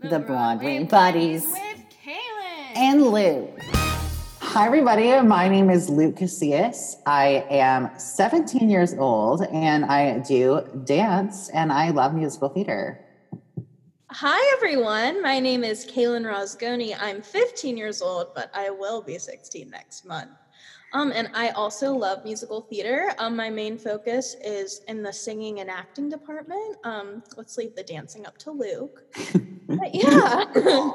the Broadway Buddies with Kaelyn. and Luke. Hi, everybody. My name is Luke Casillas. I am 17 years old and I do dance and I love musical theater. Hi, everyone. My name is Kaelyn Rosgoni. I'm 15 years old, but I will be 16 next month. Um, and I also love musical theater. Um, my main focus is in the singing and acting department. Um, let's leave the dancing up to Luke. But yeah.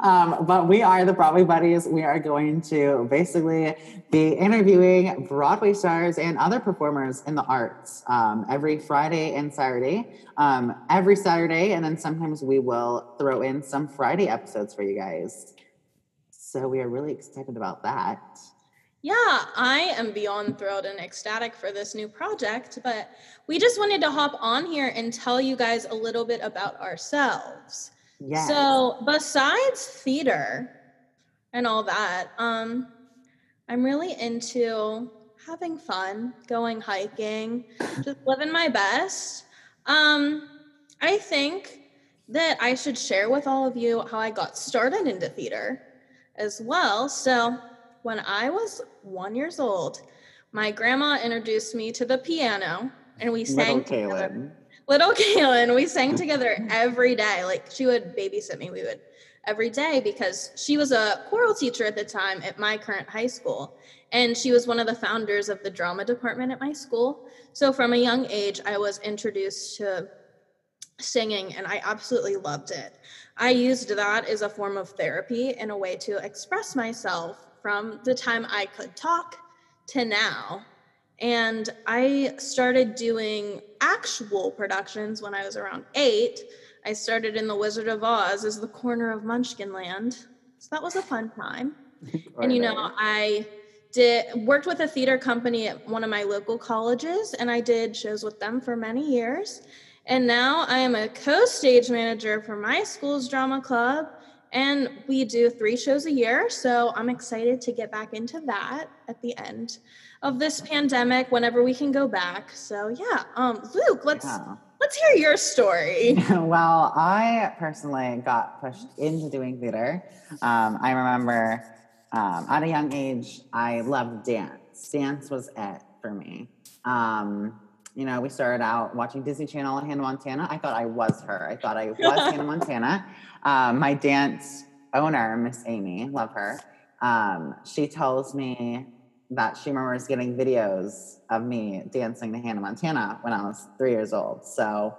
Um, but we are the Broadway Buddies. We are going to basically be interviewing Broadway stars and other performers in the arts um, every Friday and Saturday. Um, every Saturday, and then sometimes we will throw in some Friday episodes for you guys. So we are really excited about that. Yeah, I am beyond thrilled and ecstatic for this new project, but we just wanted to hop on here and tell you guys a little bit about ourselves. Yes. So, besides theater and all that, um, I'm really into having fun, going hiking, just living my best. Um, I think that I should share with all of you how I got started into theater as well. So, when I was one years old, my grandma introduced me to the piano, and we sang Little together Kaelyn. little Kaelyn, we sang together every day. Like she would babysit me. We would every day because she was a choral teacher at the time at my current high school. And she was one of the founders of the drama department at my school. So from a young age, I was introduced to singing and I absolutely loved it. I used that as a form of therapy and a way to express myself from the time I could talk to now. And I started doing actual productions when I was around eight. I started in The Wizard of Oz as the corner of Munchkinland. So that was a fun time. And you know, I did worked with a theater company at one of my local colleges and I did shows with them for many years. And now I am a co-stage manager for my school's drama club and we do 3 shows a year, so I'm excited to get back into that at the end of this pandemic whenever we can go back. So yeah, um Luke, let's Yeah. let's hear your story. well, I personally got pushed into doing theater. Um, I remember um, at a young age, I loved dance. Dance was it for me. Um, you know, we started out watching Disney Channel and Hannah Montana. I thought I was her. I thought I was Hannah Montana. Um, my dance owner, Miss Amy, love her. Um, she tells me that she remembers getting videos of me dancing to Hannah Montana when I was three years old. So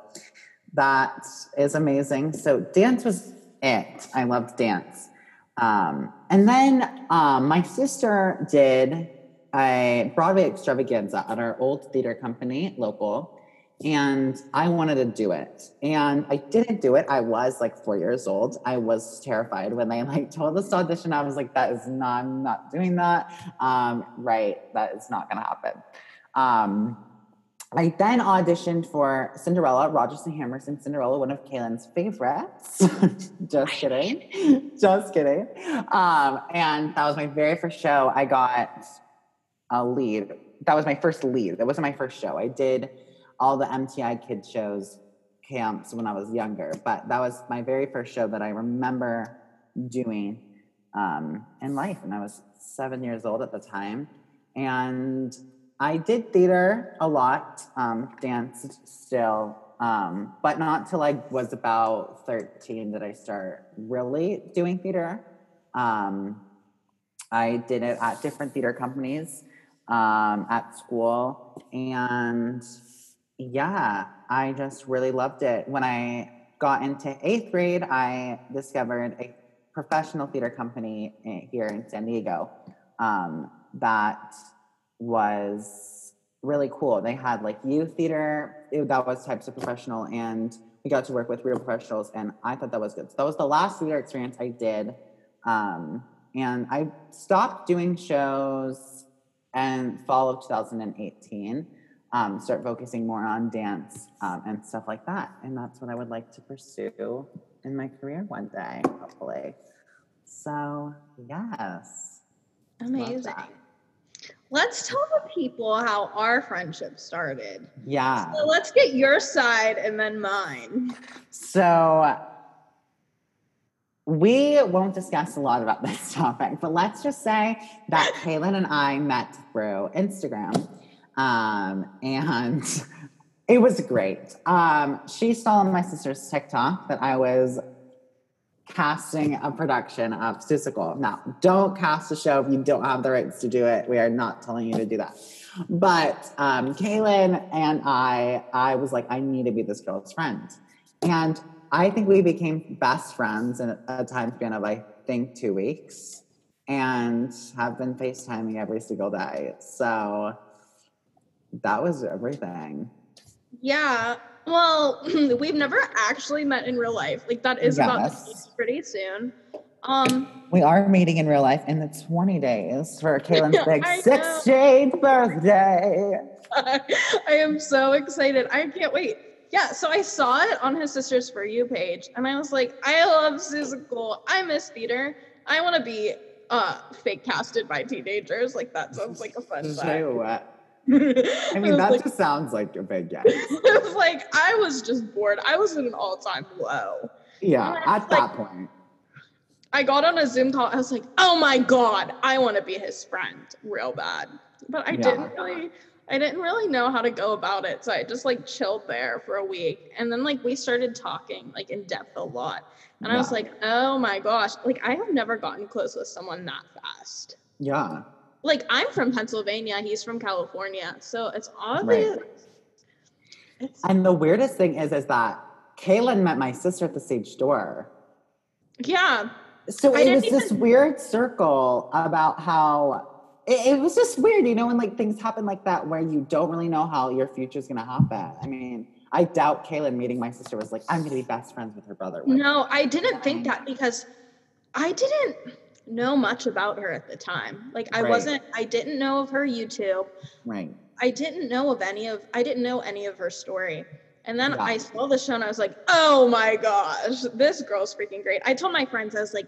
that is amazing. So dance was it. I loved dance. Um, and then um, my sister did a Broadway extravaganza at our old theater company, local, and I wanted to do it. And I didn't do it. I was like four years old. I was terrified when they like told us to audition. I was like, that is not, I'm not doing that. Um, right, that is not gonna happen. Um, I then auditioned for Cinderella, Rodgers and Hammerstein Cinderella, one of Kaelyn's favorites. Just kidding. Just kidding. Um, and that was my very first show. I got a lead. That was my first lead. That wasn't my first show. I did all the MTI kid shows camps when I was younger, but that was my very first show that I remember doing um, in life. And I was seven years old at the time. And I did theater a lot, um, danced still, um, but not till I was about 13 did I start really doing theater. Um, I did it at different theater companies um, at school. And yeah, I just really loved it. When I got into eighth grade, I discovered a professional theater company here in San Diego um, that was really cool. They had like youth theater, it- that was types of professional, and we got to work with real professionals, and I thought that was good. So that was the last theater experience I did. Um, and I stopped doing shows in fall of 2018. Um, start focusing more on dance um, and stuff like that. And that's what I would like to pursue in my career one day, hopefully. So, yes. Amazing. Let's tell the people how our friendship started. Yeah. So let's get your side and then mine. So we won't discuss a lot about this topic, but let's just say that Kaelyn and I met through Instagram. Um, and it was great. Um, she saw on my sister's TikTok that I was casting a production of Seussical. Now, don't cast a show if you don't have the rights to do it. We are not telling you to do that. But um, Kaelyn and I, I was like, I need to be this girl's friend. And I think we became best friends in a time span of, I think, two weeks and have been FaceTiming every single day. So that was everything. Yeah. Well, we've never actually met in real life. Like that is about to be pretty soon. Um, We are meeting in real life in the 20 days for Kaelyn's big 16th birthday. I am so excited. I can't wait. Yeah, so I saw it on his sister's For You page, and I was like, I love Seussical. I miss theater. I want to be uh, fake casted by teenagers. Like, that sounds like a fun time. I I mean, was that like, just sounds like a big yes. I was like, I was just bored. I was in an all time low. Yeah, at that like- point. I got on a Zoom call. I was like, oh my God, I want to be his friend real bad. But I Yeah. didn't really, I didn't really know how to go about it. So I just like chilled there for a week. And then like we started talking like in depth a lot. And I was like, oh my gosh, like I have never gotten close with someone that fast. Yeah. Like I'm from Pennsylvania, he's from California. So it's oddly, Right. it's, And the weirdest thing is, is that Kaylin met my sister at the stage door. yeah. So I it was this weird circle about how it, it was just weird, you know, when like things happen like that where you don't really know how your future's gonna happen. I mean, I doubt Kaelyn meeting my sister was like, I'm gonna be best friends with her brother. No, I didn't think that because I didn't know much about her at the time. Like I Right. wasn't I didn't know of her YouTube. Right. I didn't know of any of I didn't know any of her story. And then Yeah. I saw the show and I was like, "Oh my gosh, this girl's freaking great." I told my friends I was like,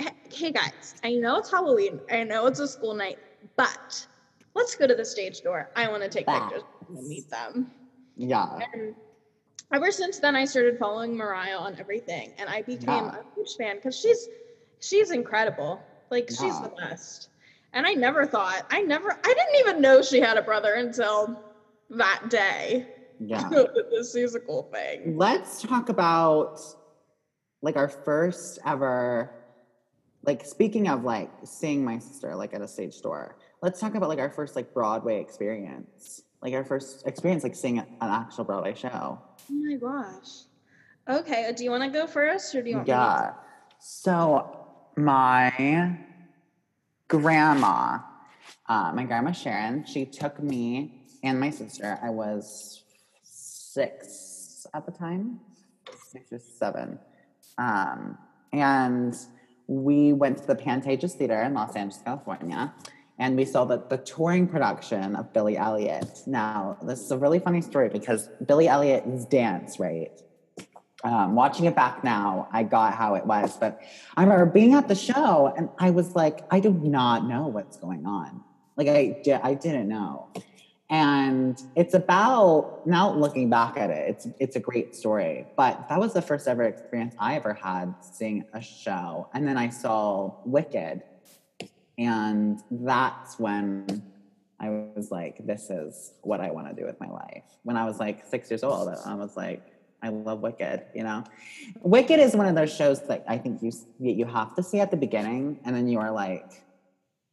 "Hey- "Hey guys, I know it's Halloween. I know it's a school night, but let's go to the stage door. I want to take Bah. pictures and meet them." Yeah. And ever since then, I started following Mariah on everything, and I became Yeah. a huge fan because she's she's incredible. Like she's Yeah. the best. And I never thought I never I didn't even know she had a brother until that day. Yeah. the musical thing. Let's talk about like our first ever like speaking of like seeing my sister like at a stage door. Let's talk about like our first like Broadway experience. Like our first experience like seeing an actual Broadway show. Oh my gosh. Okay, do you want to go first, or do you want me to? Yeah. So my grandma, uh, my grandma Sharon, she took me and my sister. I was six at the time, six or seven. Um, and we went to the Pantages Theater in Los Angeles, California, and we saw the, the touring production of Billy Elliot. Now, this is a really funny story because Billy Elliot is dance, right? um, watching it back now, I got how it was. But I remember being at the show and I was like, I do not know what's going on. Like I, I didn't know. And it's about now looking back at it, it's it's a great story. But that was the first ever experience I ever had seeing a show. And then I saw Wicked, and that's when I was like, this is what I want to do with my life. When I was like six years old, I was like, I love Wicked, you know? Wicked is one of those shows that I think you you have to see at the beginning, and then you are like,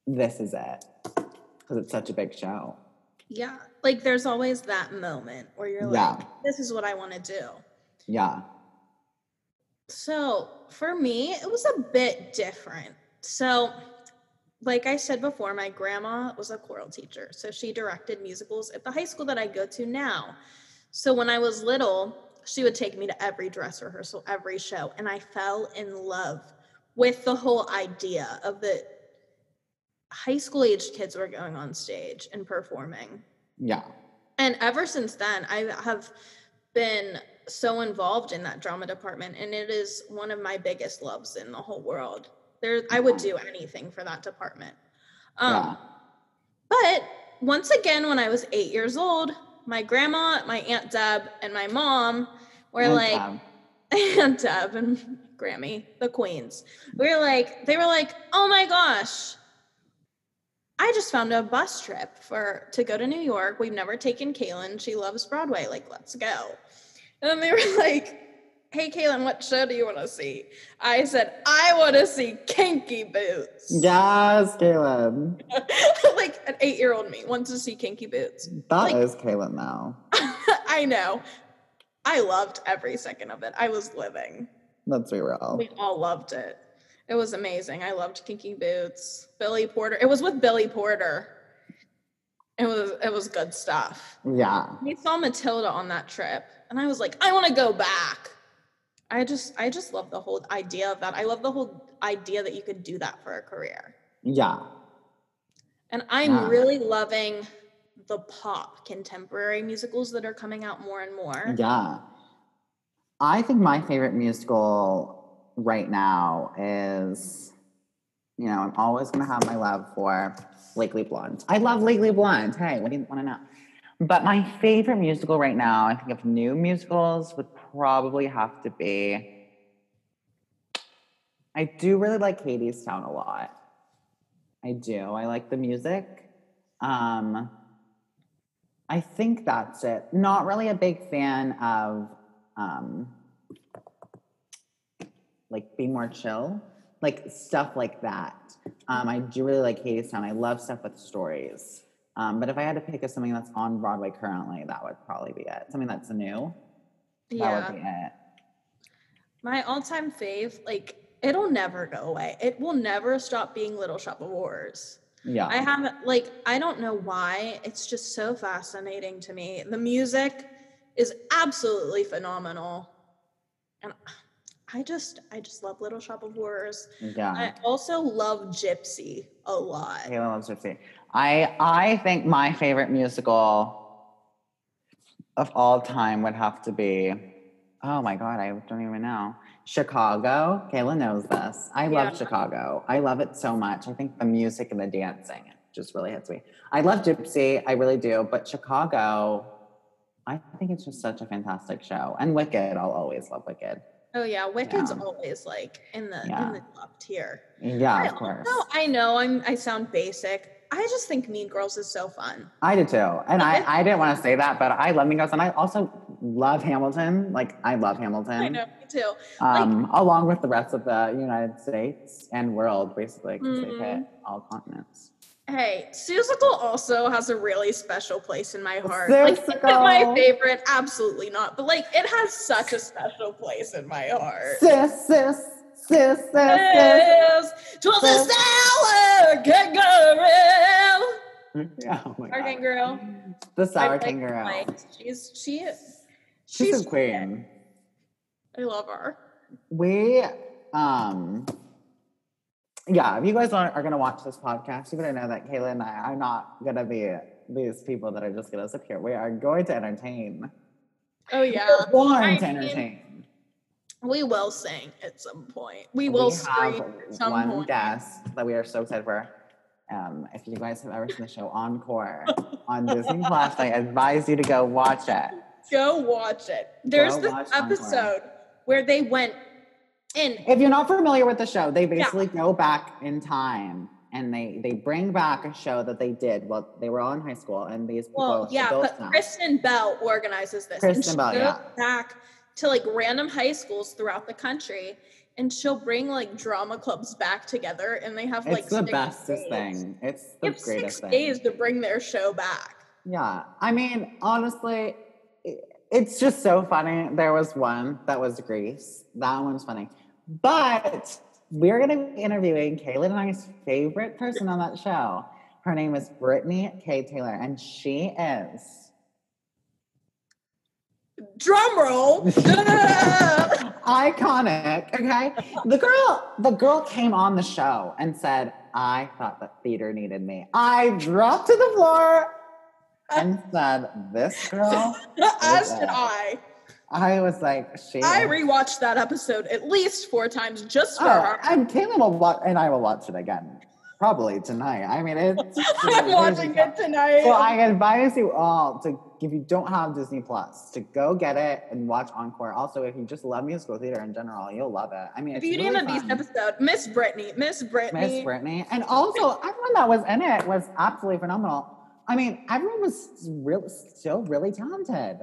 this is it. Because it's such a big show. Yeah, like there's always that moment where you're Yeah. like, "This is what I want to do." Yeah. So for me, it was a bit different. So, like I said before, my grandma was a choral teacher. So she directed musicals at the high school that I go to now. So when I was little, she would take me to every dress rehearsal, every show, and I fell in love with the whole idea of the high school aged kids were going on stage and performing. Yeah. And ever since then, I have been so involved in that drama department, and it is one of my biggest loves in the whole world. There, I would do anything for that department. Um, yeah. But once again, when I was eight years old, my grandma, my aunt Deb, and my mom were And, like, um, Aunt Deb and Grammy, the Queens. We were like, they were like, oh my gosh, I just found a bus trip for to go to New York. We've never taken Kaelyn. She loves Broadway. Like, let's go. And then they were like, hey Kaelyn, what show do you want to see? I said, I want to see Kinky Boots. Yes, Kaelyn. like an eight-year-old me wants to see Kinky Boots. That is Like- Kaelyn now. I know. I loved every second of it. I was living. Let's be real. We all loved it. It was amazing. I loved Kinky Boots. Billy Porter. It was with Billy Porter. It was it was good stuff. Yeah. We saw Matilda on that trip, and I was like, I want to go back. I just I just love the whole idea of that. I love the whole idea that you could do that for a career. Yeah. And I'm Yeah. really loving the pop contemporary musicals that are coming out more and more. Yeah. I think my favorite musical right now is, you know, I'm always going to have my love for Legally Blonde. I love Legally Blonde. Hey, what do you want to know? But my favorite musical right now, I think of new musicals, would probably have to be. I do really like Hadestown a lot. I do. I like the music. Um, I think that's it. Not really a big fan of um, like Be More Chill, like stuff like that. Um, I do really like Hadestown. I love stuff with stories. Um, but if I had to pick a something that's on Broadway currently, that would probably be it. Something that's new, that Yeah. would be it. My all-time fave, like it'll never go away. It will never stop being Little Shop of Horrors. Yeah. I haven't like I don't know why. It's just so fascinating to me. The music is absolutely phenomenal. And I just I just love Little Shop of Horrors. yeah. I also love Gypsy a lot. Kayla loves Gypsy. I I think my favorite musical of all time would have to be. Oh my god, I don't even know. Chicago. Kayla knows this. I love Yeah. Chicago. I love it so much. I think the music and the dancing just really hits me. I love Gypsy. I really do. But Chicago, I think it's just such a fantastic show. And Wicked. I'll always love Wicked. Oh yeah, Wicked's Yeah. always like in the Yeah. in the top tier. Yeah, I of course. also- I know I'm I sound basic. I just think Mean Girls is so fun. I did too. And I, I didn't want to say that, but I love Mean Girls. And I also love Hamilton. Like, I love Hamilton. I know, me too. Um, along with the rest of the United States and world, basically, because Mhm. they hit all continents. Hey, Seussical also has a really special place in my heart. Like, is it my favorite? Absolutely not. But like, it has such a special place in my heart. Sis, sis, sis, sis, sis. Yes, twas a Sis. sour kangaroo. Oh my Our God. kangaroo. The sour like kangaroo. Mike. She's she. She's, She's a queen. I love her. We, um, yeah, if you guys are, are going to watch this podcast, you better know that Kayla and I are not going to be these people that are just going to sit here. We are going to entertain. Oh yeah. We're born I to mean, entertain. We will sing at some point. We will scream at some one point. guest that we are so excited for. Um, if you guys have ever seen the show Encore on Disney Plus, I advise you to go watch it. Go watch it. There's Go this watch Encore. episode where they went in. If you're not familiar with the show, they basically go back in time and they they bring back a show that they did while they were all in high school, and these people Well, yeah, but now. Kristen Bell organizes this. Kristen Bell, yeah. back to like random high schools throughout the country, and she'll bring like drama clubs back together, and they have like it's the six bestest days. thing. It's the have six greatest thing. days to bring their show back. Yeah, I mean, honestly, it's just so funny. There was one that was Grease. That one's funny, but we're gonna be interviewing Kaelyn and I's favorite person on that show. Her name is Brittany K. Taylor, and she is Drum roll. iconic. Okay, the girl, the girl came on the show and said, "I thought that theater needed me." I dropped to the floor and said, "This girl." As did I. I was like, "She." I rewatched that episode at least four times just for Oh, her. and Caitlin will watch, and I will watch it again. Probably tonight. I mean, it's. I'm watching it tonight. So I advise you all to, if you don't have Disney Plus, to go get it and watch Encore. Also, if you just love musical theater in general, you'll love it. I mean, it's Beauty really and the Beast episode. Miss Brittany. Miss Brittany. Miss Brittany, and also everyone that was in it was absolutely phenomenal. I mean, everyone was really, still really talented.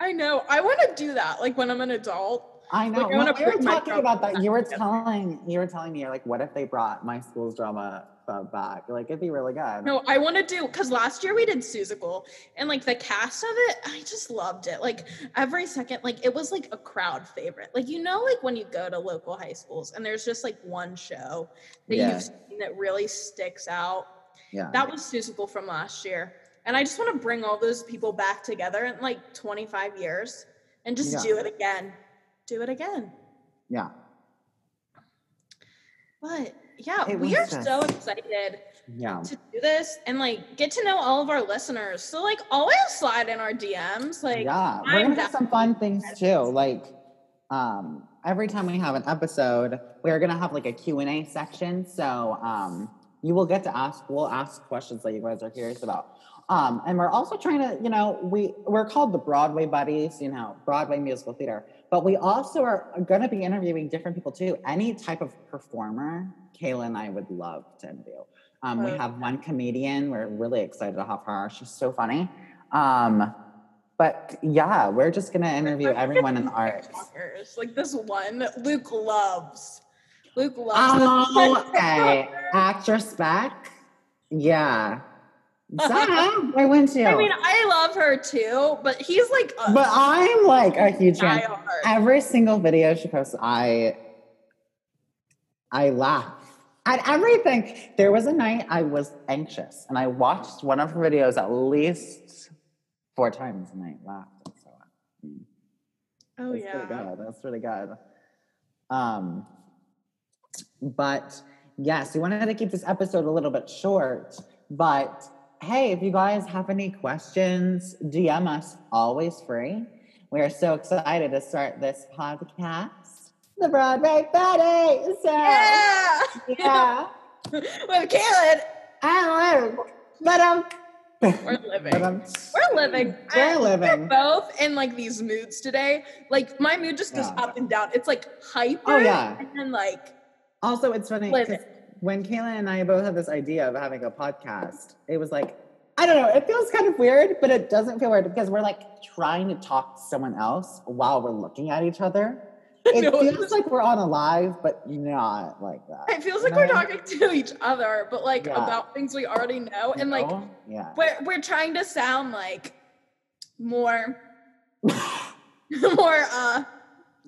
I know. I want to do that. Like when I'm an adult. I know. Like, I wanna we were talking about that. You were together. telling you were telling me you're like, what if they brought my school's drama club back? Like, it'd be really good. No, I want to do because last year we did Seussical and like the cast of it, I just loved it. Like every second, like it was like a crowd favorite. Like you know, like when you go to local high schools and there's just like one show that Yeah. you've seen that really sticks out. Yeah. That was Seussical from last year. And I just want to bring all those people back together in like 25 years and just Yeah. do it again. Do it again. yeah. But yeah, It we are so excited Yeah. to do this and like get to know all of our listeners. So like always slide in our DMs. Like yeah. We're gonna have some fun things too. Like um every time we have an episode, we're gonna have like a Q&A section. So um you will get to ask, we'll ask questions that you guys are curious about. Um, and we're also trying to, you know, we we're called the Broadway Buddies, you know, Broadway musical theater, but we also are going to be interviewing different people too. Any type of performer, Kayla and I would love to interview. Um, we Oh. have one comedian. We're really excited to have her. She's so funny. Um, but yeah, we're just going to interview everyone in the arts. Like this one, Luke loves. Luke loves. Oh, okay. Actress back. Yeah. Zach, why wouldn't you? I mean, I love her too, but he's like a but I'm like a huge fan. Every single video she posts, I I laugh at everything. There was a night I was anxious, and I watched one of her videos at least four times, and I laughed. And so mm, Oh that's yeah. pretty good. That's really good. Um, but yes, we wanted to keep this episode a little bit short. But hey, if you guys have any questions, DM us. Always free. We are so excited to start this podcast, the Broadway Buddy. So Yeah. yeah, With Caleb, I don't live, but um, we're living. um, We're living. We're I- living. both in like these moods today. Like my mood just goes Yeah. up and down. It's like hyper. Oh, yeah. And then like Also, it's funny. When Kayla and I both had this idea of having a podcast, it was like, I don't know, it feels kind of weird, but it doesn't feel weird because we're like trying to talk to someone else while we're looking at each other. It it feels like we're on a live, but not like that. it feels You like know we're what I mean? talking to each other, but like Yeah. about things we already know. And like yeah. we're we're trying to sound like more more uh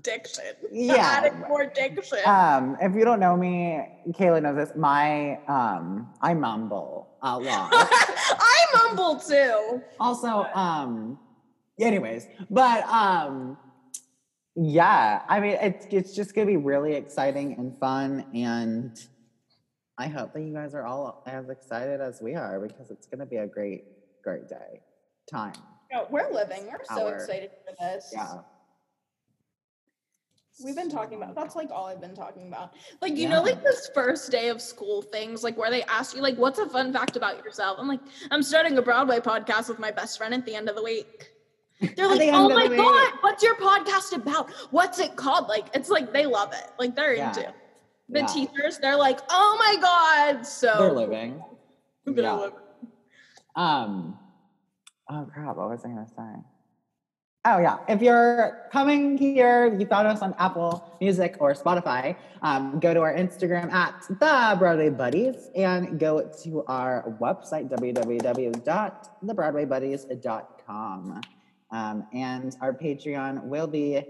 diction. Yeah. Adding more diction. Um, if you don't know me, Kayla knows this. My um, I mumble a lot. I mumble too. also um anyways but um yeah i mean it's it's just gonna be really exciting and fun and i hope that you guys are all as excited as we are because it's gonna be a great great day time No, we're living. We're so excited for this. yeah We've been talking about that's like all I've been talking about. Like you Yeah. know, like this first day of school things, like where they ask you, like, what's a fun fact about yourself? I'm like, I'm starting a Broadway podcast with my best friend at the end of the week. They're like, the oh my god, week." what's your podcast about? What's it called? Like, it's like they love it. Like they're Yeah. into. it. The Yeah. teachers, they're like, oh my god, so they're living They're Yeah. living. Um, oh crap, what was I gonna say? Oh yeah, if you're coming here, you found us on Apple Music or Spotify, um, go to our Instagram at the Broadway Buddies and go to our website www.thebroadwaybuddies.com. Um, and our Patreon will be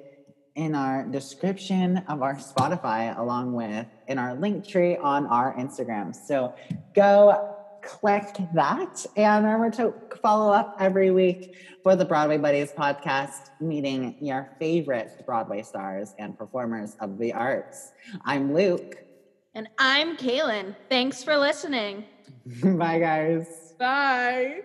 in our description of our Spotify, along with in our Linktree on our Instagram. So go click that and remember to follow up every week for the Broadway Buddies podcast, meeting your favorite Broadway stars and performers of the arts. I'm Luke. And I'm Kaelyn. Thanks for listening. Bye, guys. Bye.